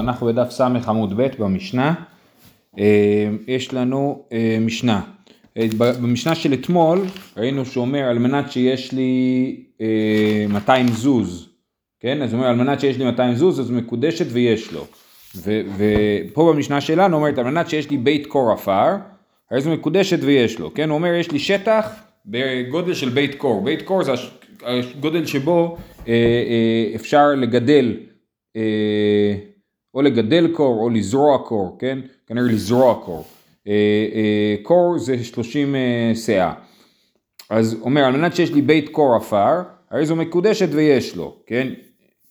אנחנו בדף ס עמוד ב' במשנה. אה, יש לנו אה, משנה. אה, במשנה של אתמול ראינו שהוא אומר על מנת שיש לי 200 זוז, כן? אז הוא אומר על מנת שיש לי 200 זוז אז מקודשת ויש לו. ופה במשנה שלנו אומרת על מנת שיש לי בית קור עפר, הרי זו מקודשת ויש לו, כן? הוא אומר יש לי שטח בגודל של בית קור, בית קור זה הגודל שבו אפשר לגדל או לגדל קור או לזרוע קור, כן? כנראה לזרוע קור. אה, אה, קור זה 30 סאה. אז אומר, על מנת שיש לי בית קור עפר, הרי זו מקודשת ויש לו, כן?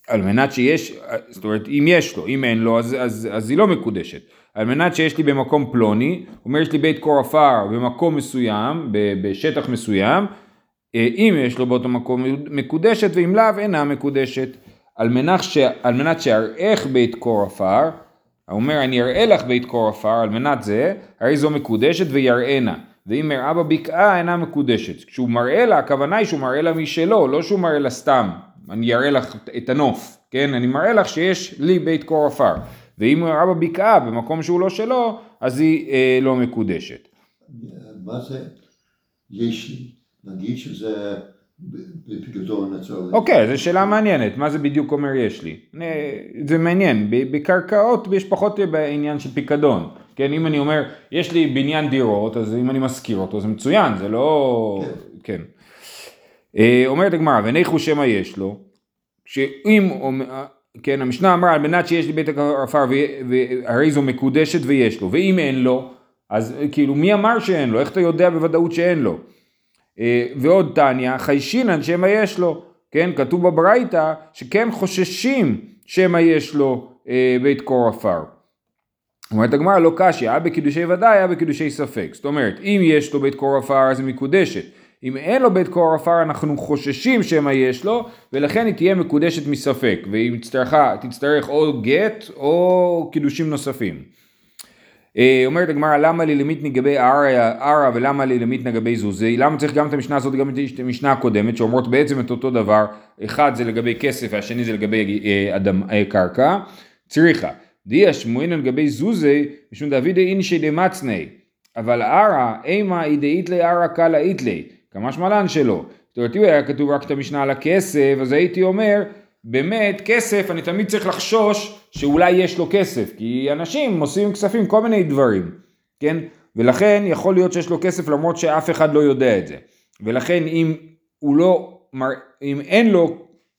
על מנת שיש, זאת אומרת, אם יש לו, אם אין לו, אז, אז, אז היא לא מקודשת. על מנת שיש לי במקום פלוני, אומר יש לי בית קור עפר במקום מסוים, בשטח מסוים, אם יש לו באותו מקום מקודשת, ואם לאו אינה מקודשת. על מנת, ש... על מנת שאראך בית קור עפר, אומר אני אראה לך בית קור עפר על מנת זה, הרי זו מקודשת ויראנה. ואם מראה בבקעה אינה מקודשת. כשהוא מראה לה, הכוונה היא שהוא מראה לה משלו, לא שהוא מראה לה סתם. אני אראה לך את הנוף, כן? אני מראה לך שיש לי בית קור עפר. ואם הראה בבקעה במקום שהוא לא שלו, אז היא אה, לא מקודשת. מה זה יש? נגיד שזה בפיקדון אצל... אוקיי, זו שאלה מעניינת, מה זה בדיוק אומר יש לי? זה מעניין, בקרקעות יש פחות בעניין של פיקדון. כן, אם אני אומר, יש לי בניין דירות, אז אם אני משכיר אותו זה מצוין, זה לא... כן. אה, אומרת הגמרא, וניחו שמא יש לו, שאם, כן, המשנה אמרה, על מנת שיש לי בית עפר, והרי זו מקודשת ויש לו, ואם אין לו, אז כאילו מי אמר שאין לו? איך אתה יודע בוודאות שאין לו? אה, ועוד תניא, חיישינן שמא יש לו, כן, כתוב בברייתא שכן חוששים שמא יש לו אה, בית קור עפר. אומרת הגמרא לא קשיא, היה בקידושי ודאי, היה בקידושי ספק. זאת אומרת, אם יש לו בית קור עפר אז היא מקודשת. אם אין לו בית קור עפר אנחנו חוששים שמא יש לו, ולכן היא תהיה מקודשת מספק, והיא תצטרך, תצטרך או גט או קידושים נוספים. אה, אומרת הגמרא למה לי למית נגבי ערה ולמה לי למית נגבי זוזי? למה צריך גם את המשנה הזאת גם את המשנה הקודמת שאומרות בעצם את אותו דבר אחד זה לגבי כסף והשני זה לגבי אה, אדם, אה, קרקע. צריכה דיה שמואלן לגבי זוזי משום דוד אינשי דמצני אבל ערה אימה אידאית לי ערה קלה איתלי כמה שמלן שלו. זאת אומרת אם היה כתוב רק את המשנה על הכסף אז הייתי אומר באמת כסף אני תמיד צריך לחשוש שאולי יש לו כסף, כי אנשים עושים כספים כל מיני דברים, כן? ולכן יכול להיות שיש לו כסף למרות שאף אחד לא יודע את זה. ולכן אם הוא לא, אם אין לו,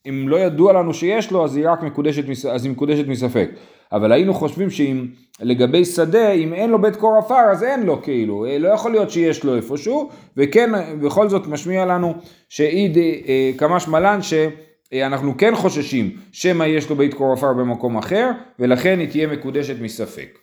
אם לא ידוע לנו שיש לו, אז היא רק מקודשת, אז היא מקודשת מספק. אבל היינו חושבים שאם לגבי שדה, אם אין לו בית קור עפר, אז אין לו כאילו, לא יכול להיות שיש לו איפשהו, וכן, בכל זאת משמיע לנו שאיד אה, כמש מלן ש... אה, אנחנו כן חוששים שמא יש לו בית קור עפר במקום אחר, ולכן היא תהיה מקודשת מספק.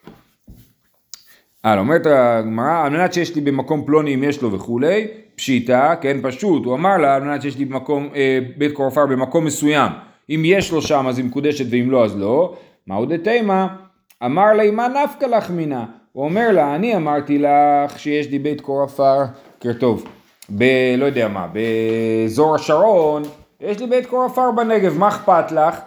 הלאה, אומרת הגמרא, על מנת שיש לי במקום פלוני אם יש לו וכולי, פשיטה, כן, פשוט, הוא אמר לה, על מנת שיש לי במקום, אה, בית קור עפר במקום מסוים, אם יש לו שם אז היא מקודשת ואם לא אז לא, מהו דתימה? אמר לה, מה נפקא לך מינה? הוא אומר לה, אני אמרתי לך שיש לי בית קור עפר, כרטוב, ב... לא יודע מה, באזור השרון, יש לי בית קור עפר בנגב, מה אכפת לך?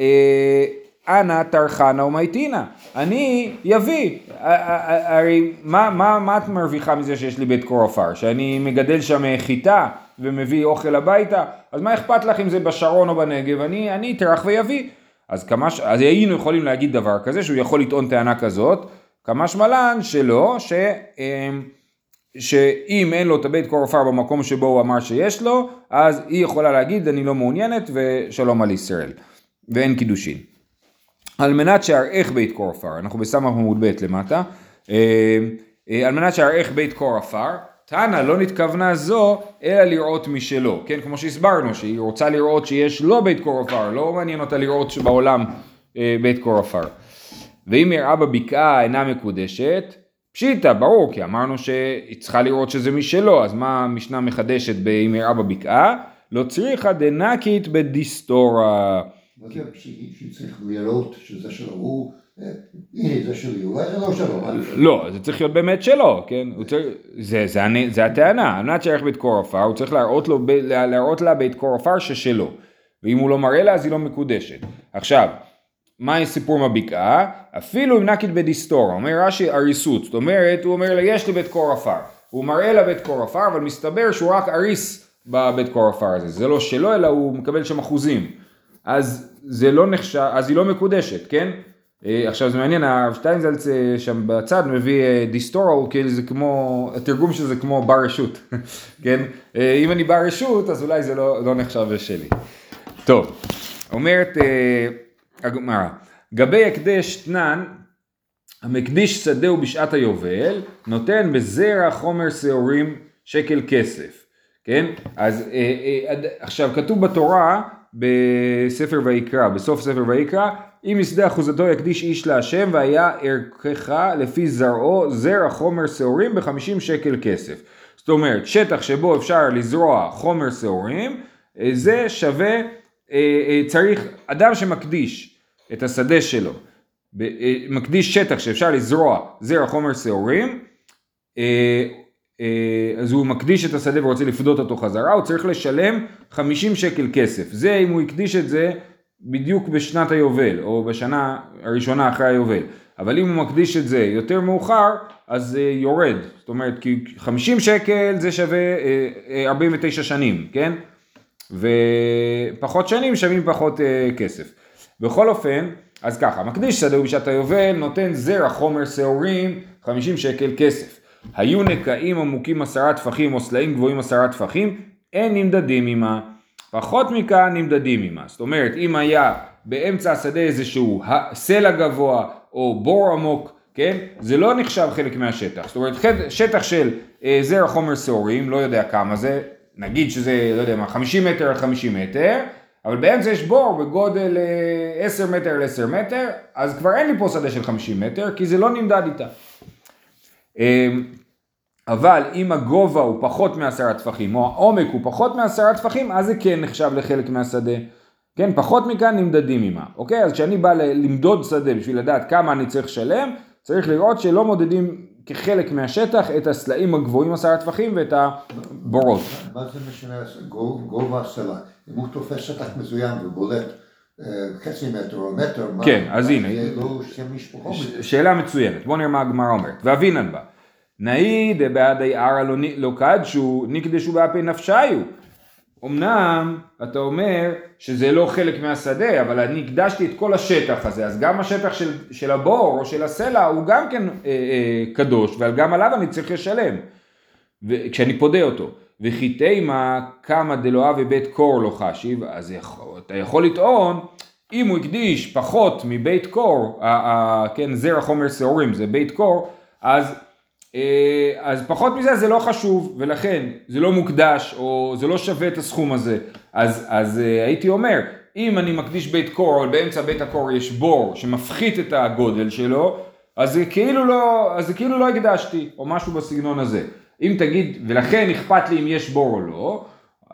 אה, אנא טרחנה ומייטינה. אני יביא. הרי מה, מה, מה את מרוויחה מזה שיש לי בית קור עפר? שאני מגדל שם חיטה ומביא אוכל הביתה? אז מה אכפת לך אם זה בשרון או בנגב? אני, אני אטרח ויביא. אז, כמה, אז היינו יכולים להגיד דבר כזה, שהוא יכול לטעון טענה כזאת, כמה שמלן שלא, ש... אה, שאם אין לו את הבית קור עפר במקום שבו הוא אמר שיש לו, אז היא יכולה להגיד אני לא מעוניינת ושלום על ישראל. ואין קידושין. על מנת שאראך בית קור עפר, אנחנו בסמ"ך עמוד ב' למטה, אה, אה, על מנת שאראך בית קור עפר, תנא לא נתכוונה זו אלא לראות משלו, כן כמו שהסברנו שהיא רוצה לראות שיש לו בית קור עפר, לא מעניין אותה לראות שבעולם אה, בית קור עפר. ואם יראה בבקעה אינה מקודשת, פשיטא, ברור, כי אמרנו שהיא צריכה לראות שזה משלו, אז מה המשנה מחדשת באם יראה בבקעה? לא צריכה דנקית בדיסטורה. מה זה שצריך לראות שזה שלו? הוא... אה, הנה זה שלי, אולי זה לא שלו. לא, זה צריך להיות באמת שלו, כן? זה הטענה, על מנת שיערך בית קור עפר, הוא צריך להראות לה בית קור עפר ששלו. ואם הוא לא מראה לה אז היא לא מקודשת. עכשיו, מה סיפור עם הבקעה? אפילו אם נקיד בדיסטור, אומר רש"י אריסות, זאת אומרת, הוא אומר לה יש לי בית קור עפר, הוא מראה לה בית קור עפר, אבל מסתבר שהוא רק אריס בבית קור עפר הזה, זה לא שלו אלא הוא מקבל שם אחוזים, אז זה לא נחשב, אז היא לא מקודשת, כן? אה, עכשיו זה מעניין, הרב שטיינזלץ אה, שם בצד מביא אה, דיסטורו, כאילו זה כמו, התרגום של זה כמו בר רשות, כן? אם אני בר רשות אז אולי זה לא, לא נחשב שלי. טוב, אומרת הגמרא, גבי הקדש תנן, המקדיש שדהו בשעת היובל, נותן בזרע חומר שעורים שקל כסף, כן? אז עכשיו כתוב בתורה בספר ויקרא, בסוף ספר ויקרא, אם משדה אחוזתו יקדיש איש להשם והיה ערכך לפי זרעו זרע חומר שעורים בחמישים שקל כסף. זאת אומרת שטח שבו אפשר לזרוע חומר שעורים אה, זה שווה, אה, אה, צריך, אדם שמקדיש את השדה שלו, מקדיש שטח שאפשר לזרוע זרע חומר שעורים אז הוא מקדיש את השדה ורוצה לפדות אותו חזרה, הוא צריך לשלם 50 שקל כסף. זה אם הוא הקדיש את זה בדיוק בשנת היובל, או בשנה הראשונה אחרי היובל. אבל אם הוא מקדיש את זה יותר מאוחר, אז זה יורד. זאת אומרת, כי 50 שקל זה שווה 49 אה, אה, שנים, כן? ופחות שנים שווים פחות אה, כסף. בכל אופן, אז ככה, מקדיש שדה בשעת היובל, נותן זרע חומר שעורים, 50 שקל כסף. היו נקעים עמוקים עשרה טפחים או סלעים גבוהים עשרה טפחים, אין נמדדים עמה. פחות מכאן נמדדים עמה. זאת אומרת, אם היה באמצע השדה איזשהו סלע גבוה או בור עמוק, כן? זה לא נחשב חלק מהשטח. זאת אומרת, שטח של אה, זרע חומר שעורים, לא יודע כמה זה, נגיד שזה, לא יודע מה, 50 מטר על 50 מטר, אבל באמצע יש בור בגודל 10 אה, מטר על 10 מטר, אז כבר אין לי פה שדה של 50 מטר, כי זה לא נמדד איתה. אמ, אבל אם הגובה הוא פחות מעשרה טפחים, או העומק הוא פחות מעשרה טפחים, אז זה כן נחשב לחלק מהשדה. כן, פחות מכאן נמדדים עימה. אוקיי? אז כשאני בא למדוד שדה בשביל לדעת כמה אני צריך לשלם, צריך לראות שלא מודדים כחלק מהשטח את הסלעים הגבוהים עשרה טפחים ואת הבורות. מה זה משנה גובה הסלע? אם הוא תופס שטח מסוים ובולט אה, חצי מטר או מטר, כן, אז הנה, לא שאלה מצוינת, בוא נראה מה הגמרא אומרת, ואבינן בה, נאי דבעדי ערא לא, לא קדשו, נקדשו באפי נפשיו. אמנם אתה אומר שזה לא חלק מהשדה, אבל אני הקדשתי את כל השטח הזה, אז גם השטח של, של הבור או של הסלע הוא גם כן אה, אה, קדוש, וגם עליו אני צריך לשלם, כשאני פודה אותו. וכי תימה כמה דלואה ובית קור לא חשיב, אז אתה יכול לטעון, אם הוא הקדיש פחות מבית קור, כן, זרע חומר שעורים זה בית קור, אז אה, אז פחות מזה זה לא חשוב, ולכן זה לא מוקדש, או זה לא שווה את הסכום הזה. אז, אז אה, הייתי אומר, אם אני מקדיש בית קור, אבל באמצע בית הקור יש בור שמפחית את הגודל שלו, אז זה כאילו לא, אז זה כאילו לא הקדשתי, או משהו בסגנון הזה. אם תגיד, ולכן אכפת לי אם יש בור או לא,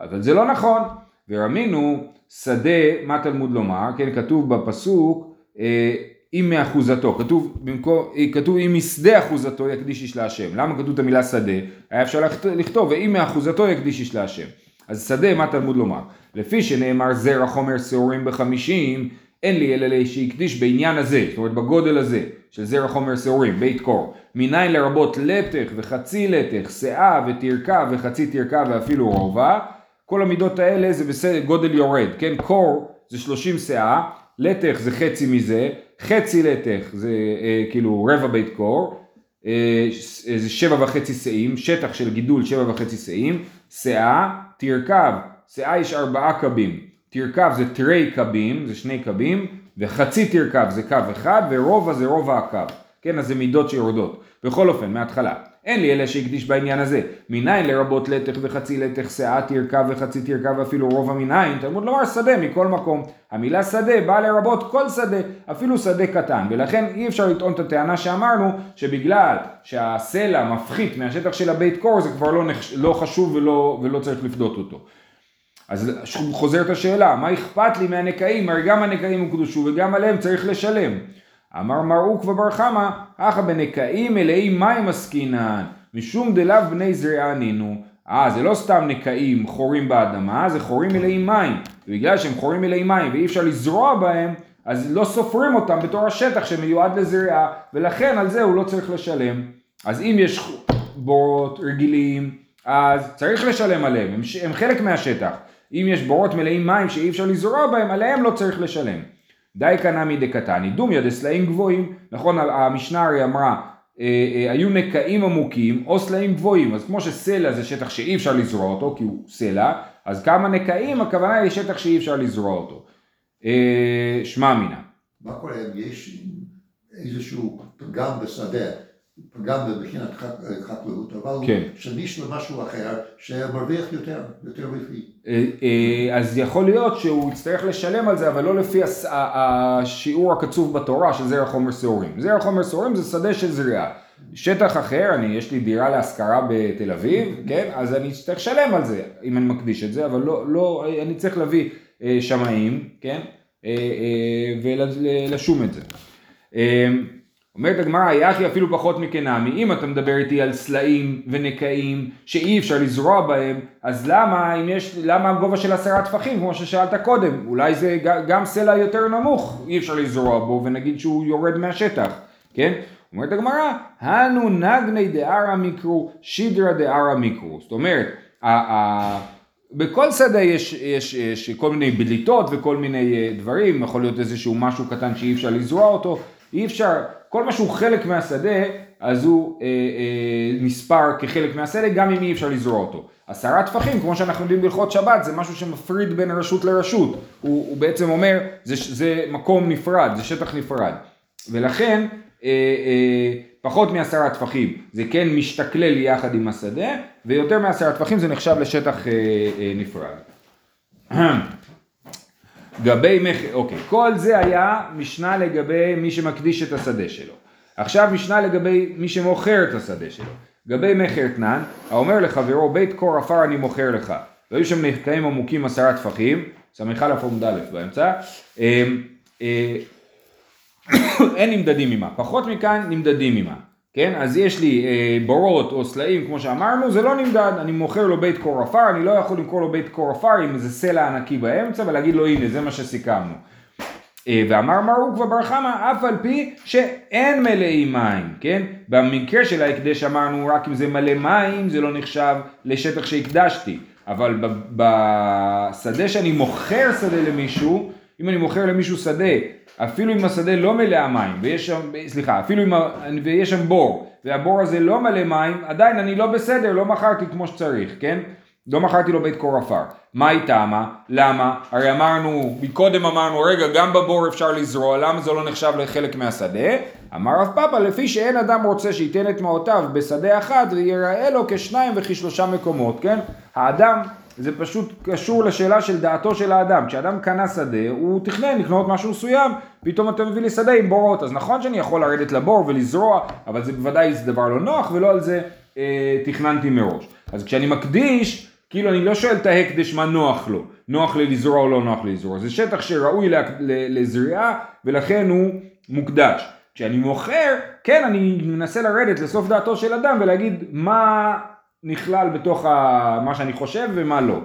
אבל זה לא נכון. ורמינו, שדה, מה תלמוד לומר, כן, כתוב בפסוק, אה, אם מאחוזתו, כתוב, במקום, כתוב אם משדה אחוזתו יקדיש איש להשם. למה כתוב את המילה שדה? היה אפשר לכתוב ואם מאחוזתו יקדיש איש להשם. אז שדה, מה תלמוד לומר? לפי שנאמר זרע חומר שעורים בחמישים, אין לי אלא שהקדיש בעניין הזה, זאת אומרת בגודל הזה, של זרע חומר שעורים, בית קור. מניין לרבות לטך וחצי לטך, שאה ותרקה וחצי תרקה ואפילו רובע. כל המידות האלה זה בסדר, גודל יורד, כן? קור זה 30 שאה, לטך זה חצי מזה, חצי לטך זה אה, כאילו רבע בית קור, אה, זה שבע וחצי שאים, שטח של גידול שבע וחצי שאים, שאה, תרכב, שאה יש ארבעה קבים, תרכב זה תרי קבים, זה שני קבים, וחצי תרכב זה קו אחד, ורובע זה רובע הקו, כן, אז זה מידות שיורדות. בכל אופן, מההתחלה. אין לי אלא שהקדיש בעניין הזה. מניין לרבות לטך וחצי לטך, שאה תרכב וחצי תרכב ואפילו רובע מניין, תלמוד לומר שדה מכל מקום. המילה שדה באה לרבות כל שדה, אפילו שדה קטן, ולכן אי אפשר לטעון את הטענה שאמרנו, שבגלל שהסלע מפחית מהשטח של הבית קור, זה כבר לא, נחש... לא חשוב ולא, ולא צריך לפדות אותו. אז חוזרת השאלה, מה אכפת לי מהנקעים? הרי גם הנקעים הוקדשו וגם עליהם צריך לשלם. אמר מר עוקבא בר חמא, אחא בנקעים מלאי מים עסקינן, משום דלאו בני זריעה נינו. אה, זה לא סתם נקעים חורים באדמה, זה חורים מלאי מים. ובגלל שהם חורים מלאי מים ואי אפשר לזרוע בהם, אז לא סופרים אותם בתור השטח שמיועד לזריעה, ולכן על זה הוא לא צריך לשלם. אז אם יש בורות רגילים, אז צריך לשלם עליהם, הם, הם חלק מהשטח. אם יש בורות מלאים מים שאי אפשר לזרוע בהם, עליהם לא צריך לשלם. די קנמי דקתני, דומיה דסלעים גבוהים, נכון המשנה הרי אמרה, אה, אה, היו נקעים עמוקים או סלעים גבוהים, אז כמו שסלע זה שטח שאי אפשר לזרוע אותו כי הוא סלע, אז כמה נקעים הכוונה היא לשטח שאי אפשר לזרוע אותו. אה, שמע מינה. מה קורה אם יש איזשהו פגם בשדה? פגם מבחינת חקלאות, אבל כן. שמיש למשהו אחר שמרוויח יותר, יותר לפי. אה, אה, אז יכול להיות שהוא יצטרך לשלם על זה, אבל לא לפי השיעור הקצוב בתורה של זרע חומר שעורים. זרע חומר שעורים זה שדה של זריעה. שטח אחר, אני, יש לי דירה להשכרה בתל אביב, כן? אז אני אצטרך לשלם על זה, אם אני מקדיש את זה, אבל לא, לא אני צריך להביא אה, שמאים, כן? ולשום את זה. אומרת הגמרא, יחי אפילו פחות מקנמי, אם אתה מדבר איתי על סלעים ונקעים שאי אפשר לזרוע בהם, אז למה, אם יש, למה הגובה של עשרה טפחים, כמו ששאלת קודם, אולי זה גם סלע יותר נמוך, אי אפשר לזרוע בו ונגיד שהוא יורד מהשטח, כן? אומרת הגמרא, הנו נגני דערא מיקרו, שידרא דערא מיקרו, זאת אומרת, בכל שדה יש, יש, יש כל מיני בליטות וכל מיני אה, דברים, יכול להיות איזשהו משהו קטן שאי אפשר לזרוע אותו, אי אפשר, כל מה שהוא חלק מהשדה, אז הוא אה, אה, נספר כחלק מהשדה, גם אם אי אפשר לזרוע אותו. עשרה טפחים, כמו שאנחנו יודעים בהלכות שבת, זה משהו שמפריד בין רשות לרשות. הוא, הוא בעצם אומר, זה, זה מקום נפרד, זה שטח נפרד. ולכן, אה, אה, פחות מעשרה טפחים זה כן משתכלל יחד עם השדה, ויותר מעשרה טפחים זה נחשב לשטח אה, אה, נפרד. גבי מכר, אוקיי, כל זה היה משנה לגבי מי שמקדיש את השדה שלו. עכשיו משנה לגבי מי שמוכר את השדה שלו. גבי מכר תנן, האומר לחברו בית קור עפר אני מוכר לך. והיו שם נחקאים עמוקים עשרה טפחים, סמיכה עמוד א' באמצע, אמ, אה, אין נמדדים עמה, פחות מכאן נמדדים עמה. כן? אז יש לי אה, בורות או סלעים כמו שאמרנו, זה לא נמדד, אני מוכר לו בית קור עפר, אני לא יכול למכור לו בית קור עפר עם איזה סלע ענקי באמצע ולהגיד לו הנה זה מה שסיכמנו. אה, ואמר מרוק ובר חמא אף על פי שאין מלאי מים, כן? במקרה של ההקדש אמרנו רק אם זה מלא מים זה לא נחשב לשטח שהקדשתי, אבל בשדה שאני מוכר שדה למישהו, אם אני מוכר למישהו שדה אפילו אם השדה לא מלא מים, ויש שם, סליחה, אפילו אם, ויש שם בור, והבור הזה לא מלא מים, עדיין אני לא בסדר, לא מכרתי כמו שצריך, כן? לא מכרתי לו בית קור עפר. מה היא טעמה? למה? הרי אמרנו, מקודם אמרנו, רגע, גם בבור אפשר לזרוע, למה זה לא נחשב לחלק מהשדה? אמר רב פאפה, לפי שאין אדם רוצה שייתן את מעותיו בשדה אחד, ויראה לו כשניים וכשלושה מקומות, כן? האדם זה פשוט קשור לשאלה של דעתו של האדם. כשאדם קנה שדה, הוא תכנן לקנות משהו מסוים, פתאום אתה מביא לי שדה עם בורות. אז נכון שאני יכול לרדת לבור ולזרוע, אבל זה בוודאי זה דבר לא נוח, ולא על זה אה, תכננתי מראש. אז כשאני מקדיש, כאילו אני לא שואל את ההקדש מה נוח לו, נוח לי לזרוע או לא נוח לי לזרוע. זה שטח שראוי לזריעה, ולכן הוא מוקדש. כשאני מוכר, כן, אני מנסה לרדת לסוף דעתו של אדם ולהגיד מה נכלל בתוך ה... מה שאני חושב ומה לא.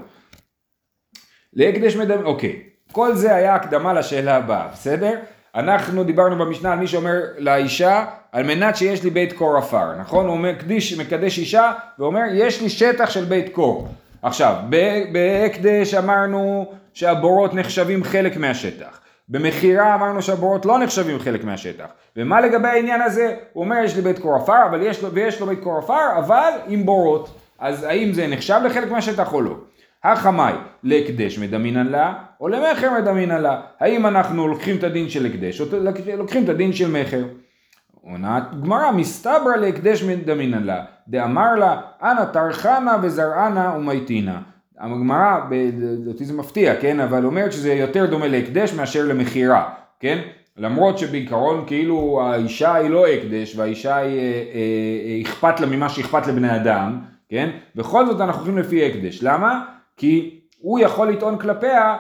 להקדש מדמה, אוקיי, כל זה היה הקדמה לשאלה הבאה, בסדר? אנחנו דיברנו במשנה על מי שאומר לאישה, על מנת שיש לי בית קור עפר, נכון? הוא מקדיש, מקדש אישה, ואומר, יש לי שטח של בית קור. עכשיו, בהקדש אמרנו שהבורות נחשבים חלק מהשטח. במכירה אמרנו שהבורות לא נחשבים חלק מהשטח. ומה לגבי העניין הזה? הוא אומר יש לי בית קור עפר, ויש לו בית קור עפר, אבל עם בורות. אז האם זה נחשב לחלק מהשטח או לא? החמאי להקדש מדמינן לה, או למכר מדמינן לה. האם אנחנו לוקחים את הדין של הקדש, או לוקחים את הדין של מכר? עונת גמרא מסתברא להקדש מדמינן לה, דאמר לה, אנא טרחנה וזרענה ומייטינה. הגמרא, אותי זה מפתיע, כן, אבל אומרת שזה יותר דומה להקדש מאשר למכירה, כן? למרות שבעיקרון כאילו האישה היא לא הקדש והאישה היא, אה, אה, אה, אכפת לה ממה שאכפת לבני אדם, כן? בכל זאת אנחנו הולכים לפי הקדש, למה? כי הוא יכול לטעון כלפיה,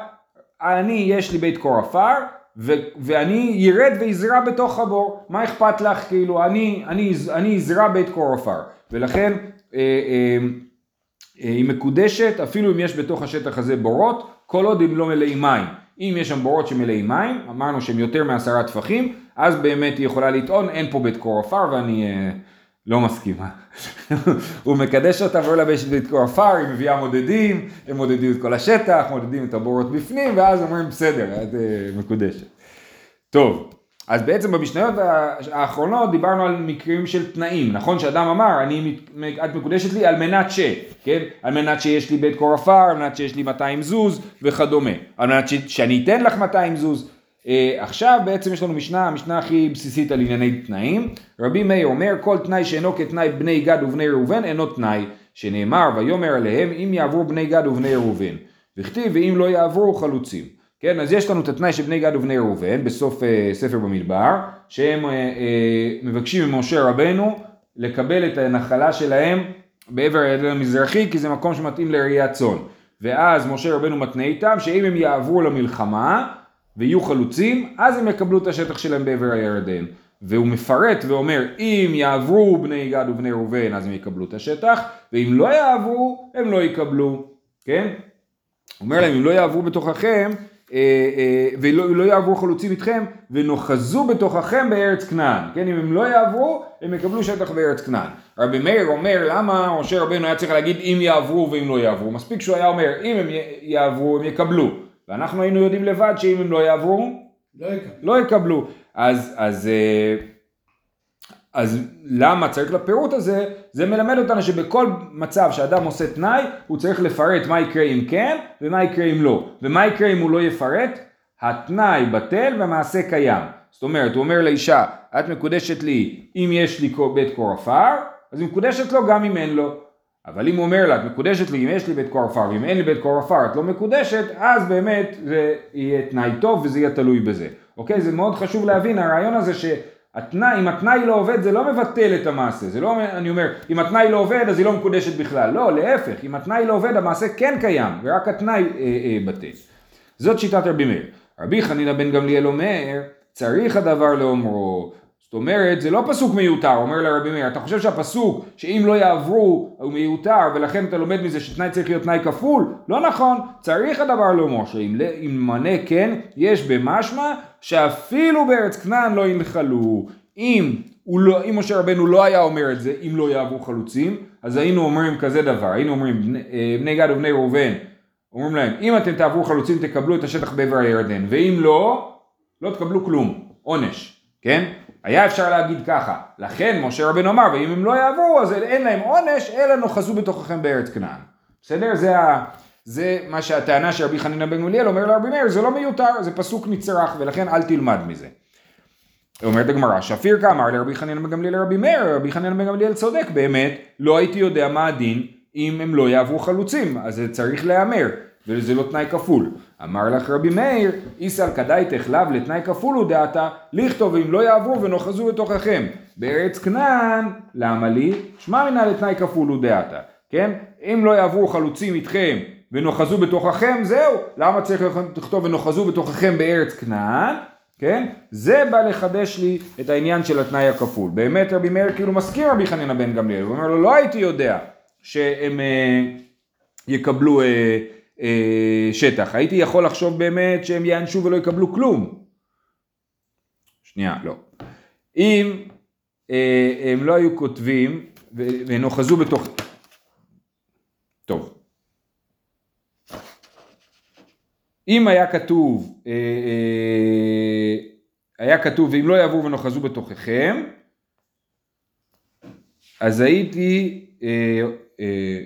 אני יש לי בית קור עפר ו- ואני ירד ויזרע בתוך הבור, מה אכפת לך כאילו, אני, אני, אני אזרע בית קור עפר, ולכן אה, אה, היא מקודשת אפילו אם יש בתוך השטח הזה בורות, כל עוד הם לא מלאים מים. אם יש שם בורות שמלאים מים, אמרנו שהם יותר מעשרה טפחים, אז באמת היא יכולה לטעון, אין פה בית קור עפר ואני אה, לא מסכימה. הוא מקדש אותה ועולה בית קור עפר, היא מביאה מודדים, הם מודדים את כל השטח, מודדים את הבורות בפנים, ואז אומרים בסדר, את אה, מקודשת. טוב, אז בעצם במשניות האחרונות דיברנו על מקרים של תנאים, נכון שאדם אמר, אני, את מקודשת לי על מנת ש, כן? על מנת שיש לי בית קור עפר, על מנת שיש לי 200 זוז וכדומה, על מנת ש, שאני אתן לך 200 זוז. אה, עכשיו בעצם יש לנו משנה, המשנה הכי בסיסית על ענייני תנאים. רבי מאיר אומר, כל תנאי שאינו כתנאי בני גד ובני ראובן אינו תנאי, שנאמר ויאמר עליהם אם יעברו בני גד ובני ראובן. וכתיב ואם לא יעברו חלוצים. כן, אז יש לנו את התנאי של בני גד ובני ראובן בסוף אה, ספר במדבר, שהם אה, אה, מבקשים ממשה רבנו לקבל את הנחלה שלהם בעבר הירדן המזרחי, כי זה מקום שמתאים לראיית צאן. ואז משה רבנו מתנה איתם שאם הם יעברו למלחמה ויהיו חלוצים, אז הם יקבלו את השטח שלהם בעבר הירדן. והוא מפרט ואומר, אם יעברו בני גד ובני ראובן, אז הם יקבלו את השטח, ואם לא יעברו, הם לא יקבלו, כן? אומר להם, אם לא יעברו בתוככם, ולא לא יעברו חלוצים איתכם ונוחזו בתוככם בארץ כנען, כן, אם הם לא יעברו הם יקבלו שטח בארץ כנען. רבי מאיר אומר למה משה רבנו היה צריך להגיד אם יעברו ואם לא יעברו, מספיק שהוא היה אומר אם הם יעברו הם יקבלו, ואנחנו היינו יודעים לבד שאם הם לא יעברו לא יקבלו, לא יקבלו. אז, אז אה, אז למה צריך לפירוט הזה? זה מלמד אותנו שבכל מצב שאדם עושה תנאי, הוא צריך לפרט מה יקרה אם כן ומה יקרה אם לא. ומה יקרה אם הוא לא יפרט? התנאי בטל והמעשה קיים. זאת אומרת, הוא אומר לאישה, את מקודשת לי אם יש לי בית קור עפר, אז היא מקודשת לו גם אם אין לו. אבל אם הוא אומר לה, את מקודשת לי אם יש לי בית קור עפר ואם אין לי בית קור עפר את לא מקודשת, אז באמת זה יהיה תנאי טוב וזה יהיה תלוי בזה. אוקיי? זה מאוד חשוב להבין, הרעיון הזה ש... התנאי, אם התנאי לא עובד זה לא מבטל את המעשה, זה לא, אני אומר, אם התנאי לא עובד אז היא לא מקודשת בכלל, לא, להפך, אם התנאי לא עובד המעשה כן קיים, ורק התנאי אה, אה, בטל. זאת שיטת רבי מאיר. רבי חנינא בן גמליאל אומר, צריך הדבר לאומרו, זאת אומרת, זה לא פסוק מיותר, אומר לרבי מאיר, אתה חושב שהפסוק שאם לא יעברו הוא מיותר ולכן אתה לומד מזה שתנאי צריך להיות תנאי כפול? לא נכון, צריך הדבר לאמור, שאם מנה כן, יש במשמע שאפילו בארץ כנען לא ינחלו. אם, לא, אם משה רבנו לא היה אומר את זה, אם לא יעברו חלוצים, אז היינו אומרים כזה דבר, היינו אומרים בני, אה, בני גד ובני ראובן, אומרים להם, אם אתם תעברו חלוצים תקבלו את השטח בעבר הירדן, ואם לא, לא תקבלו כלום, עונש, כן? היה אפשר להגיד ככה, לכן משה רבנו אמר, ואם הם לא יעברו אז אין להם עונש, אלא נוחזו בתוככם בארץ כנען. בסדר? זה, ה, זה מה שהטענה של רבי חנינא בן גמליאל אומר לרבי מאיר, זה לא מיותר, זה פסוק נצרך, ולכן אל תלמד מזה. אומרת הגמרא, שפיר כאמר לרבי חנינא בן גמליאל לרבי מאיר, רבי חנינא בן גמליאל צודק, באמת, לא הייתי יודע מה הדין אם הם לא יעברו חלוצים, אז זה צריך להיאמר. וזה לא תנאי כפול. אמר לך רבי מאיר, איסל כדאיתך לאו לתנאי כפול הוא דעתה, לכתוב אם לא יעברו ונוחזו בתוככם. בארץ כנען, למה לי? שמע מנה לתנאי כפול הוא דעתה, כן? אם לא יעברו חלוצים איתכם ונוחזו בתוככם, זהו. למה צריך לכתוב ונוחזו בתוככם בארץ כנען? כן? זה בא לחדש לי את העניין של התנאי הכפול. באמת רבי מאיר כאילו מסכים רבי חנינא בן גמליאל, הוא אומר לו לא הייתי יודע שהם אה, יקבלו אה, שטח. הייתי יכול לחשוב באמת שהם יענשו ולא יקבלו כלום. שנייה, לא. אם אה, הם לא היו כותבים והם אוחזו בתוך... טוב. אם היה כתוב, אה, אה, היה כתוב ואם לא יעברו ונוחזו בתוככם, אז הייתי אה, אה,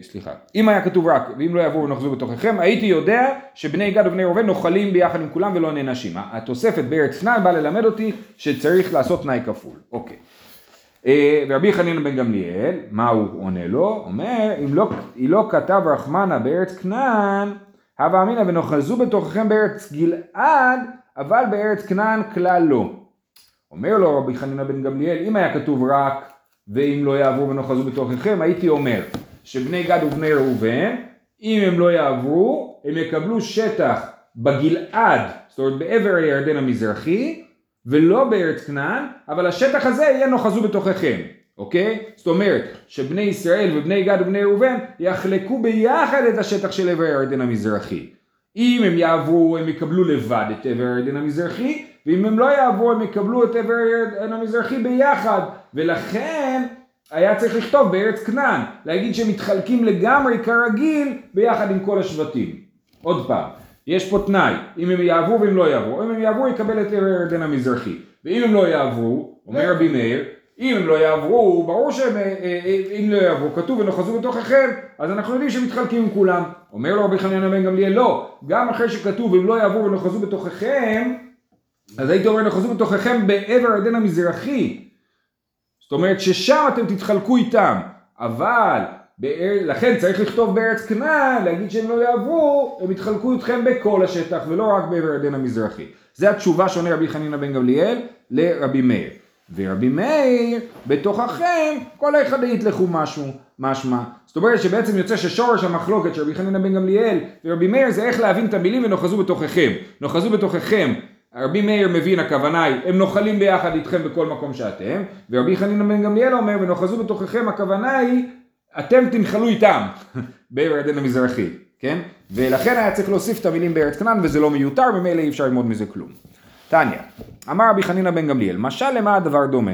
סליחה, אם היה כתוב רק ואם לא יבואו ונחזו בתוככם, הייתי יודע שבני גד ובני ראובן נוחלים ביחד עם כולם ולא נענשים. התוספת בארץ כנען באה ללמד אותי שצריך לעשות תנאי כפול. אוקיי. אה, ורבי חנין בן גמליאל, מה הוא עונה לו? אומר, אם לא, היא לא כתב רחמנה בארץ כנען, הווה אמינא ונוחזו בתוככם בארץ גלעד, אבל בארץ כנען כלל לא. אומר לו רבי חנינא בן גמליאל, אם היה כתוב רק ואם לא יעברו ונוחזו בתוככם, הייתי אומר שבני גד ובני ראובן, אם הם לא יעברו, הם יקבלו שטח בגלעד, זאת אומרת בעבר הירדן המזרחי, ולא בארץ כנען, אבל השטח הזה יהיה נוחזו בתוככם, אוקיי? זאת אומרת שבני ישראל ובני גד ובני ראובן יחלקו ביחד את השטח של עבר הירדן המזרחי. אם הם יעברו הם יקבלו לבד את עבר הירדן המזרחי, ואם הם לא יעברו הם יקבלו את עבר הירדן המזרחי ביחד, ולכן היה צריך לכתוב בארץ כנען, להגיד שהם מתחלקים לגמרי כרגיל ביחד עם כל השבטים. עוד פעם, יש פה תנאי, אם הם יעברו ואם לא יעברו, אם הם יעברו יקבל את הירדן המזרחי, ואם הם לא יעברו, אומר רבי מאיר, אם הם לא יעברו, ברור שהם, אה, אה, אה, אם לא יעברו, כתוב ונחזו בתוככם, אז אנחנו יודעים שהם מתחלקים עם כולם. אומר לו רבי חנין בן גמליאל, לא, גם אחרי שכתוב אם לא יעברו ונחזו בתוככם, אז הייתי אומר נחזו בתוככם בעבר הירדן המזרחי. זאת אומרת ששם אתם תתחלקו איתם, אבל. לכן צריך לכתוב בארץ כנען, להגיד שהם לא יעברו, הם יתחלקו איתכם בכל השטח ולא רק בעבר הירדן המזרחי. זה התשובה שעונה רבי חנינא בן גמליאל לרבי מאיר. ורבי מאיר, בתוככם, כל אחד יתלכו משהו, משמע. זאת אומרת שבעצם יוצא ששורש המחלוקת של רבי חנינא בן גמליאל ורבי מאיר זה איך להבין את המילים ונוחזו בתוככם. נוחזו בתוככם, רבי מאיר מבין הכוונה היא, הם נוחלים ביחד איתכם בכל מקום שאתם, ורבי חנינא בן גמליאל אומר, ונוחזו בתוככם הכוונה היא, אתם תנחלו איתם, בעבר הירדן המזרחי, כן? ולכן היה צריך להוסיף את המילים בארץ כנען וזה לא מיותר, ממילא אי אפשר ללמוד מזה כלום. תניא, אמר רבי חנינא בן גמליאל, משל למה הדבר דומה?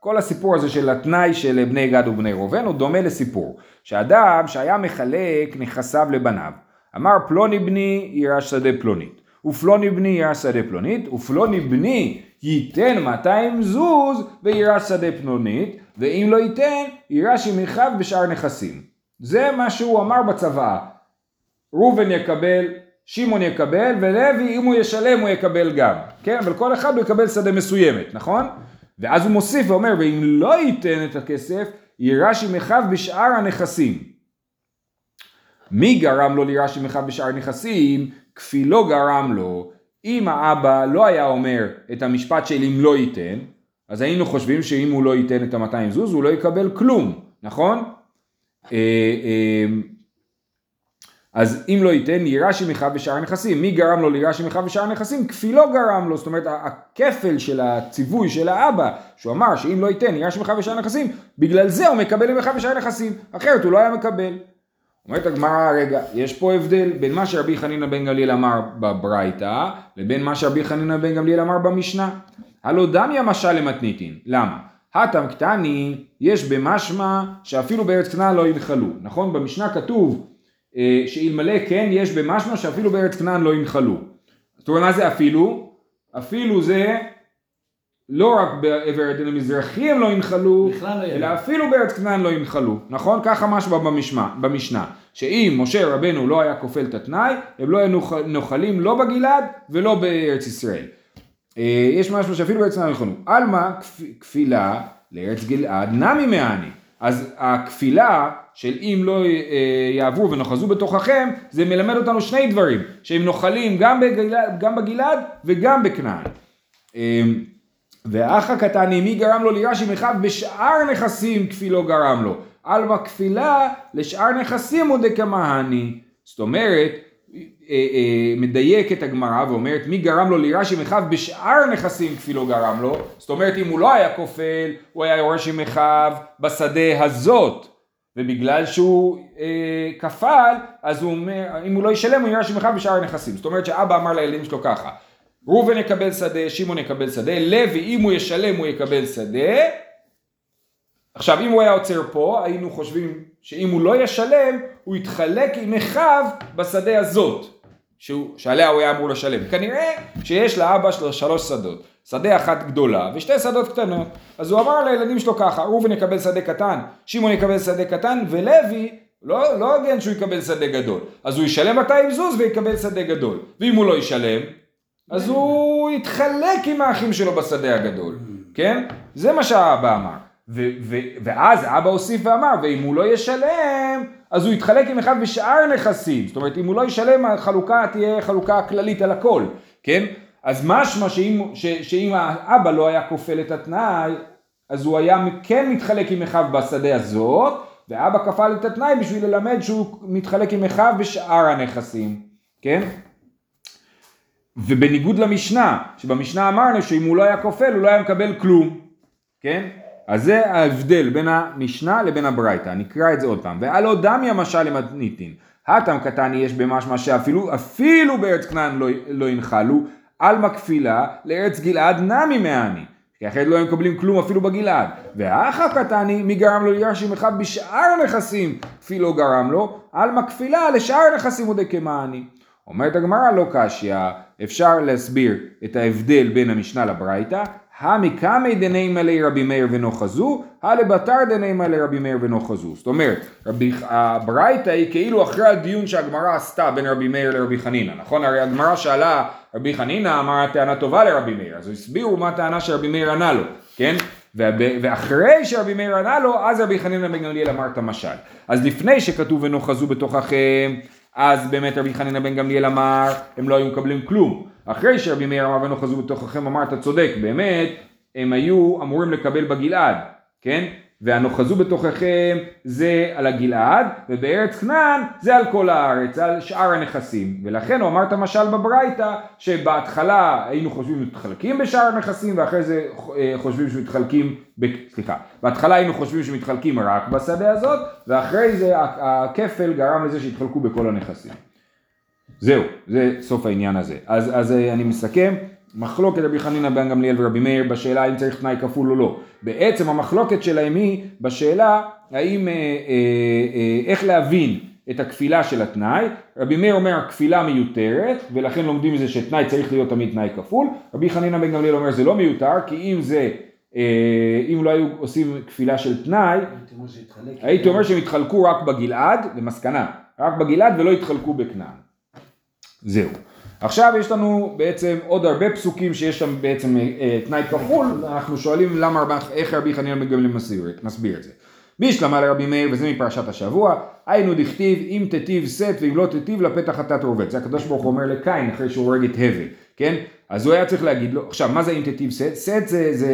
כל הסיפור הזה של התנאי של בני גד ובני ראובן הוא דומה לסיפור שאדם שהיה מחלק נכסיו לבניו אמר פלוני בני יירש שדה פלונית ופלוני בני יירש שדה פלונית ופלוני בני ייתן 200 זוז ויירש שדה פלונית ואם לא ייתן יירש אחיו בשאר נכסים זה מה שהוא אמר בצבא ראובן יקבל שמעון יקבל, ולוי אם הוא ישלם הוא יקבל גם, כן? אבל כל אחד הוא יקבל שדה מסוימת, נכון? ואז הוא מוסיף ואומר, ואם לא ייתן את הכסף, יירש אחיו בשאר הנכסים. מי גרם לו לירש עם אחיו בשאר הנכסים? כפילו גרם לו. אם האבא לא היה אומר את המשפט של אם לא ייתן, אז היינו חושבים שאם הוא לא ייתן את ה-200 זוז, הוא לא יקבל כלום, נכון? אה, אה, אז אם לא ייתן יירש עמך בשאר הנכסים. מי גרם לו לירש עמך בשאר הנכסים? כפילו גרם לו. זאת אומרת הכפל של הציווי של האבא, שהוא אמר שאם לא ייתן יירש עמך בשאר הנכסים, בגלל זה הוא מקבל עמך בשאר הנכסים. אחרת הוא לא היה מקבל. אומרת הגמרא, רגע, יש פה הבדל בין מה שרבי חנינא בן גמליאל אמר בברייתא, לבין מה שרבי חנינא בן גמליאל אמר במשנה. הלא דמיה משל למתניתין. למה? הטם קטני, יש במשמע שאפילו בארץ כנען לא ינחלו. נכון? במשנה כתוב אה, שאלמלא כן יש במשמע שאפילו בארץ כנען לא ינחלו. זאת אומרת מה זה אפילו? אפילו זה לא רק בעבר הדין המזרחי הם לא ינחלו, לא אלא אפילו בארץ כנען לא ינחלו, נכון? ככה משמע במשמע, במשנה, שאם משה רבנו לא היה כופל את התנאי, הם לא היו נוחלים לא בגלעד ולא בארץ ישראל. אה, יש משהו שאפילו בארץ כנען לא ינחלו. עלמא כפילה לארץ גלעד נמי מעני. אז הכפילה של אם לא אה, יעברו ונחזו בתוככם, זה מלמד אותנו שני דברים, שהם נוחלים גם בגלעד, גם בגלעד וגם בכנען. והאח הקטן, מי גרם לו לירש עם אחיו בשאר נכסים כפי לא גרם לו. על כפילה לשאר נכסים הוא דקמהני. זאת אומרת, אה, אה, מדייקת הגמרא ואומרת מי גרם לו לירש עם אחיו בשאר נכסים כפי לא גרם לו. זאת אומרת אם הוא לא היה כופל, הוא היה יורש עם אחיו בשדה הזאת. ובגלל שהוא אה, כפל, אז הוא אומר, אם הוא לא ישלם הוא ירש אחיו בשאר הנכסים. זאת אומרת שאבא אמר לילדים שלו ככה, ראובן יקבל שדה, שמעון יקבל שדה, לוי אם הוא ישלם הוא יקבל שדה. עכשיו אם הוא היה עוצר פה, היינו חושבים שאם הוא לא ישלם, הוא יתחלק עם אחיו בשדה הזאת. שהוא, שעליה הוא היה אמור לשלם. כנראה שיש לאבא שלו שלוש שדות, שדה אחת גדולה ושתי שדות קטנות. אז הוא אמר לילדים שלו ככה, ראובן יקבל שדה קטן, שמעון יקבל שדה קטן, ולוי, לא, לא הגן שהוא יקבל שדה גדול. אז הוא ישלם 200 זוז ויקבל שדה גדול. ואם הוא לא ישלם, אז הוא יתחלק עם האחים שלו בשדה הגדול, כן? זה מה שהאבא אמר. ו- ו- ואז האבא הוסיף ואמר, ואם הוא לא ישלם, אז הוא יתחלק עם אחד בשאר נכסים. זאת אומרת, אם הוא לא ישלם, החלוקה תהיה חלוקה כללית על הכל, כן? אז משמע שאם, ש- שאם האבא לא היה כופל את התנאי, אז הוא היה כן מתחלק עם אחיו בשדה הזאת, ואבא כפל את התנאי בשביל ללמד שהוא מתחלק עם אחיו בשאר הנכסים, כן? ובניגוד למשנה, שבמשנה אמרנו שאם הוא לא היה כופל הוא לא היה מקבל כלום, כן? אז זה ההבדל בין המשנה לבין הברייתא, נקרא את זה עוד פעם. והלא דמיה משל למתניתין, הטם קטני יש במשמע שאפילו אפילו בארץ כנען לא, לא ינחלו, על מקפילה לארץ גלעד נמי מעני. כי אחרת לא היו מקבלים כלום אפילו בגלעד. והאח הקטני, מי גרם לו לירשים אחד בשאר הנכסים, כפי לא גרם לו, על מקפילה לשאר הנכסים עוד כמעני. אומרת הגמרא לא קשיא, אפשר להסביר את ההבדל בין המשנה לברייתא, המקמי דנימא לרבי מאיר ונוחזו, הלבתר דנימא לרבי מאיר ונוחזו. זאת אומרת, רבי, הברייתא היא כאילו אחרי הדיון שהגמרא עשתה בין רבי מאיר לרבי חנינא, נכון? הרי הגמרא שאלה, רבי חנינא אמר טענה טובה לרבי מאיר, אז הסבירו מה הטענה שרבי מאיר ענה לו, כן? ואחרי שרבי מאיר ענה לו, אז רבי חנינא בן גמליאל אמר את המשל. אז לפני שכתוב ונוחזו בתוככם, אז באמת רבי חנינא בן גמליאל אמר, הם לא היו מקבלים כלום. אחרי שרבי מאיר אמר ונוחזו בתוככם, אמר אתה צודק, באמת, הם היו אמורים לקבל בגלעד, כן? והנוחזו בתוככם זה על הגלעד, ובארץ כנען זה על כל הארץ, על שאר הנכסים. ולכן הוא אמר את המשל בברייתא, שבהתחלה היינו חושבים שמתחלקים בשאר הנכסים, ואחרי זה אה, חושבים שמתחלקים. סליחה, בהתחלה היינו חושבים שמתחלקים רק בשדה הזאת, ואחרי זה הכפל גרם לזה שהתחלקו בכל הנכסים. זהו, זה סוף העניין הזה. אז, אז אה, אני מסכם. מחלוקת רבי חנינא בן גמליאל ורבי מאיר בשאלה האם צריך תנאי כפול או לא. בעצם המחלוקת שלהם היא בשאלה האם, אה, אה, אה, איך להבין את הכפילה של התנאי. רבי מאיר אומר הכפילה מיותרת ולכן לומדים מזה שתנאי צריך להיות תמיד תנאי כפול. רבי חנינא בן גמליאל אומר זה לא מיותר כי אם זה, אה, אם לא היו עושים כפילה של תנאי, הייתי אומר שהם התחלקו רק בגלעד, למסקנה, רק בגלעד ולא התחלקו בכנען. זהו. עכשיו יש לנו בעצם עוד הרבה פסוקים שיש שם בעצם אה, תנאי כפול, אנחנו שואלים למה, איך רבי חנינא בן גמליאל מסביר, מסביר את זה. בישלמה לרבי מאיר וזה מפרשת השבוע, היינו דכתיב אם תטיב שאת ואם לא תטיב לפתח אתה תרובץ. זה הקדוש ברוך הוא אומר לקין אחרי שהוא הורג את הבל, כן? אז הוא היה צריך להגיד לו, עכשיו מה זה אם תטיב שאת? שאת זה, זה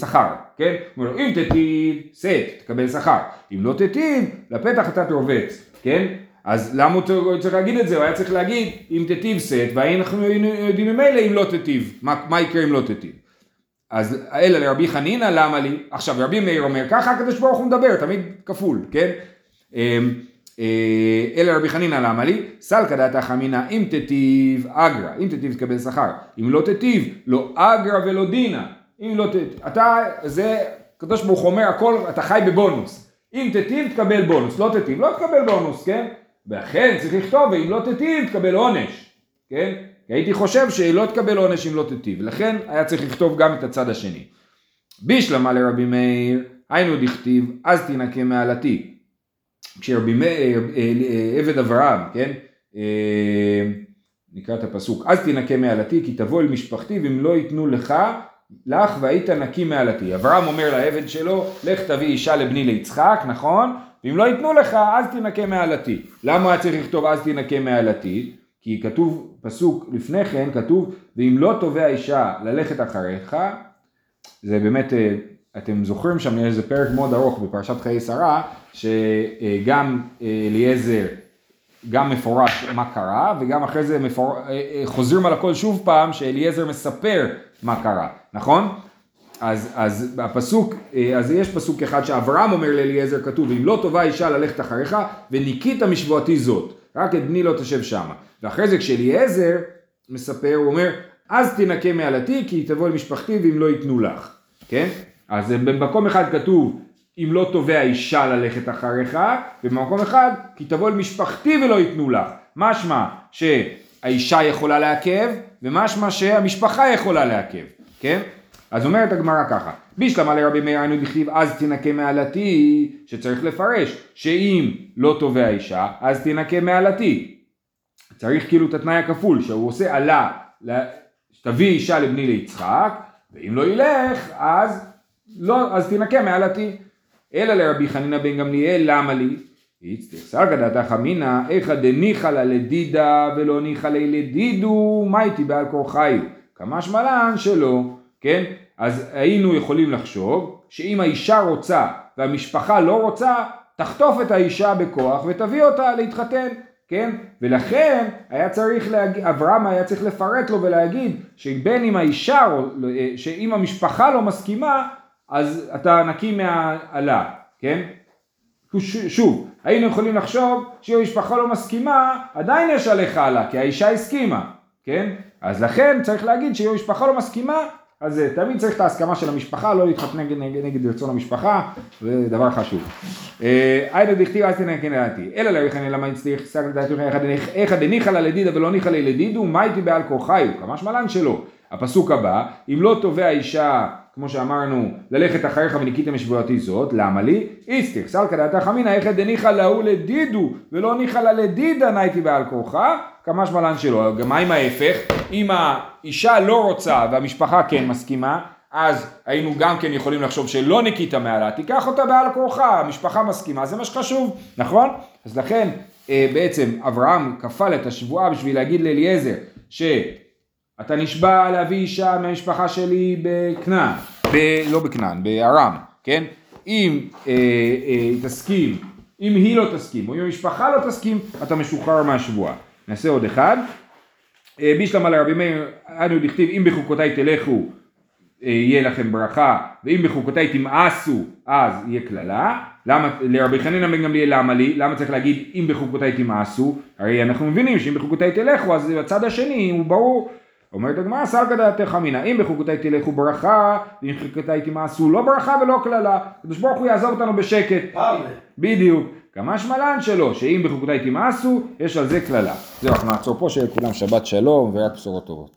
שכר, כן? הוא אומר לו אם תטיב שאת תקבל שכר, אם לא תטיב לפתח אתה תרובץ, כן? אז למה הוא צריך להגיד את זה? הוא היה צריך להגיד אם תטיב שאת, ואנחנו יודעים ממילא אם לא תטיב, מה, מה יקרה אם לא תטיב. אז אלא לרבי חנינא למה לי? עכשיו רבי מאיר אומר ככה הקדוש ברוך הוא מדבר, תמיד כפול, כן? אמ, אה, אלא רבי חנינא למה לי? סלקא דעתא חמינא אם תטיב אגרא, אם תטיב תקבל שכר, אם לא תטיב לא אגרא ולא דינא, אם לא תטיב, אתה, זה, הקדוש ברוך הוא אומר הכל, אתה חי בבונוס, אם תטיב תקבל בונוס, לא תטיב, לא תקבל בונוס, כן? ואכן צריך לכתוב ואם לא תטיב תקבל עונש, כן? כי הייתי חושב שלא תקבל עונש אם לא תטיב, לכן היה צריך לכתוב גם את הצד השני. בישלמה לרבי מאיר, היינו דכתיב אז תנקה מעלתי. כשרבי מאיר, אה, אה, עבד אברהם, כן? אה, נקרא את הפסוק, אז תנקה מעלתי כי תבוא אל משפחתי ואם לא ייתנו לך, לך והיית נקי מעלתי. אברהם אומר לעבד שלו, לך תביא אישה לבני ליצחק, נכון? ואם לא ייתנו לך, אז תנקה מעלתי. למה היה צריך לכתוב אז תנקה מעלתי? כי כתוב, פסוק לפני כן, כתוב, ואם לא תובע אישה ללכת אחריך, זה באמת, אה, אתם זוכרים שם, יש איזה פרק מאוד ארוך בפרשת חיי שרה, שגם אה, אליעזר, גם מפורש מה קרה, וגם אחרי זה מפור... אה, חוזרים על הכל שוב פעם, שאליעזר מספר מה קרה, נכון? אז, אז הפסוק, אה, אז יש פסוק אחד שאברהם אומר לאליעזר כתוב אם לא טובה אישה ללכת אחריך וניקית משבועתי זאת רק את בני לא תשב שמה. ואחרי זה כשאליעזר מספר הוא אומר אז תנקה מעלתי כי תבוא למשפחתי ואם לא ייתנו לך. כן? אז במקום אחד כתוב אם לא תובע אישה ללכת אחריך ובמקום אחד כי תבוא למשפחתי ולא ייתנו לך. משמע שהאישה יכולה לעכב ומשמע שהמשפחה יכולה לעכב כן אז אומרת הגמרא ככה, בישלמה לרבי מאיר היינו דכתיב אז תנקה מעלתי, שצריך לפרש, שאם לא תובע אישה, אז תנקה מעלתי. צריך כאילו את התנאי הכפול, שהוא עושה עלה, תביא אישה לבני ליצחק, ואם לא ילך, אז לא, אז תנקה מעלתי. אלא לרבי חנינא בן גמליאל, למה לי? איצטר סגא דתך אמינא, איכא דניחא לה לדידה ולא ניחא לי לדידו, מה איתי בעל כורחיו? כמשמע לן שלא. כן? אז היינו יכולים לחשוב שאם האישה רוצה והמשפחה לא רוצה, תחטוף את האישה בכוח ותביא אותה להתחתן, כן? ולכן היה צריך להגיד, אברהם היה צריך לפרט לו ולהגיד שבין אם האישה, שאם המשפחה לא מסכימה, אז אתה נקי מהעלה, כן? שוב, היינו יכולים לחשוב שאם המשפחה לא מסכימה, עדיין יש עליך הלאה, כי האישה הסכימה, כן? אז לכן צריך להגיד שאם המשפחה לא מסכימה, אז אה, תמיד צריך את ההסכמה של המשפחה, לא להתחתן נגד, נגד, נגד רצון המשפחה, זה דבר חשוב. היינו דכתיב אז תנקן דעתי, אלא לא יכנן למה הצליח סגר דעתי איך דניחא לה לדידה ולא ניחא לה לדידו, מה הייתי בעל כורחיו, כמה שמלן שלו. הפסוק הבא, אם לא תובע אישה, כמו שאמרנו, ללכת אחריך וניקיתם משבועתי זאת, למה לי? איסתיך, סלקא דעתך אמינא, איך דניחא להו לדידו ולא ניחא לה לדידה נייתי בעל כורחה, כמה שמלן שלו. גם מה עם ההפך? אם האישה לא רוצה והמשפחה כן מסכימה, אז היינו גם כן יכולים לחשוב שלא ניקית מעלה, תיקח אותה בעל כורחה, המשפחה מסכימה, זה מה שחשוב, נכון? אז לכן בעצם אברהם כפל את השבועה בשביל להגיד לאליעזר שאתה נשבע להביא אישה מהמשפחה שלי בכנען, ב- לא בכנען, בארם, כן? אם אה, אה, תסכים, אם היא לא תסכים, או אם המשפחה לא תסכים, אתה משוחרר מהשבועה. נעשה עוד אחד. בישלמה לרבי מאיר, אנו דכתיב אם בחוקותיי תלכו יהיה לכם ברכה, ואם בחוקותיי תמאסו אז יהיה קללה. למה, לרבי חנינא בן גמליאל למה לי? למה צריך להגיד אם בחוקותיי תמאסו? הרי אנחנו מבינים שאם בחוקותיי תלכו אז הצד השני הוא ברור. אומרת הגמרא סלקא דעתך אמינא אם בחוקותיי תלכו ברכה ואם בחוקותיי תמאסו לא ברכה ולא קללה. הקדוש ברוך הוא יעזוב אותנו בשקט. בדיוק. כמה שמלן שלו, שאם בחוקותיי תמאסו, יש על זה קללה. זהו, אנחנו נעצור פה, שיהיה לכולם שבת שלום ורק בשורות טובות.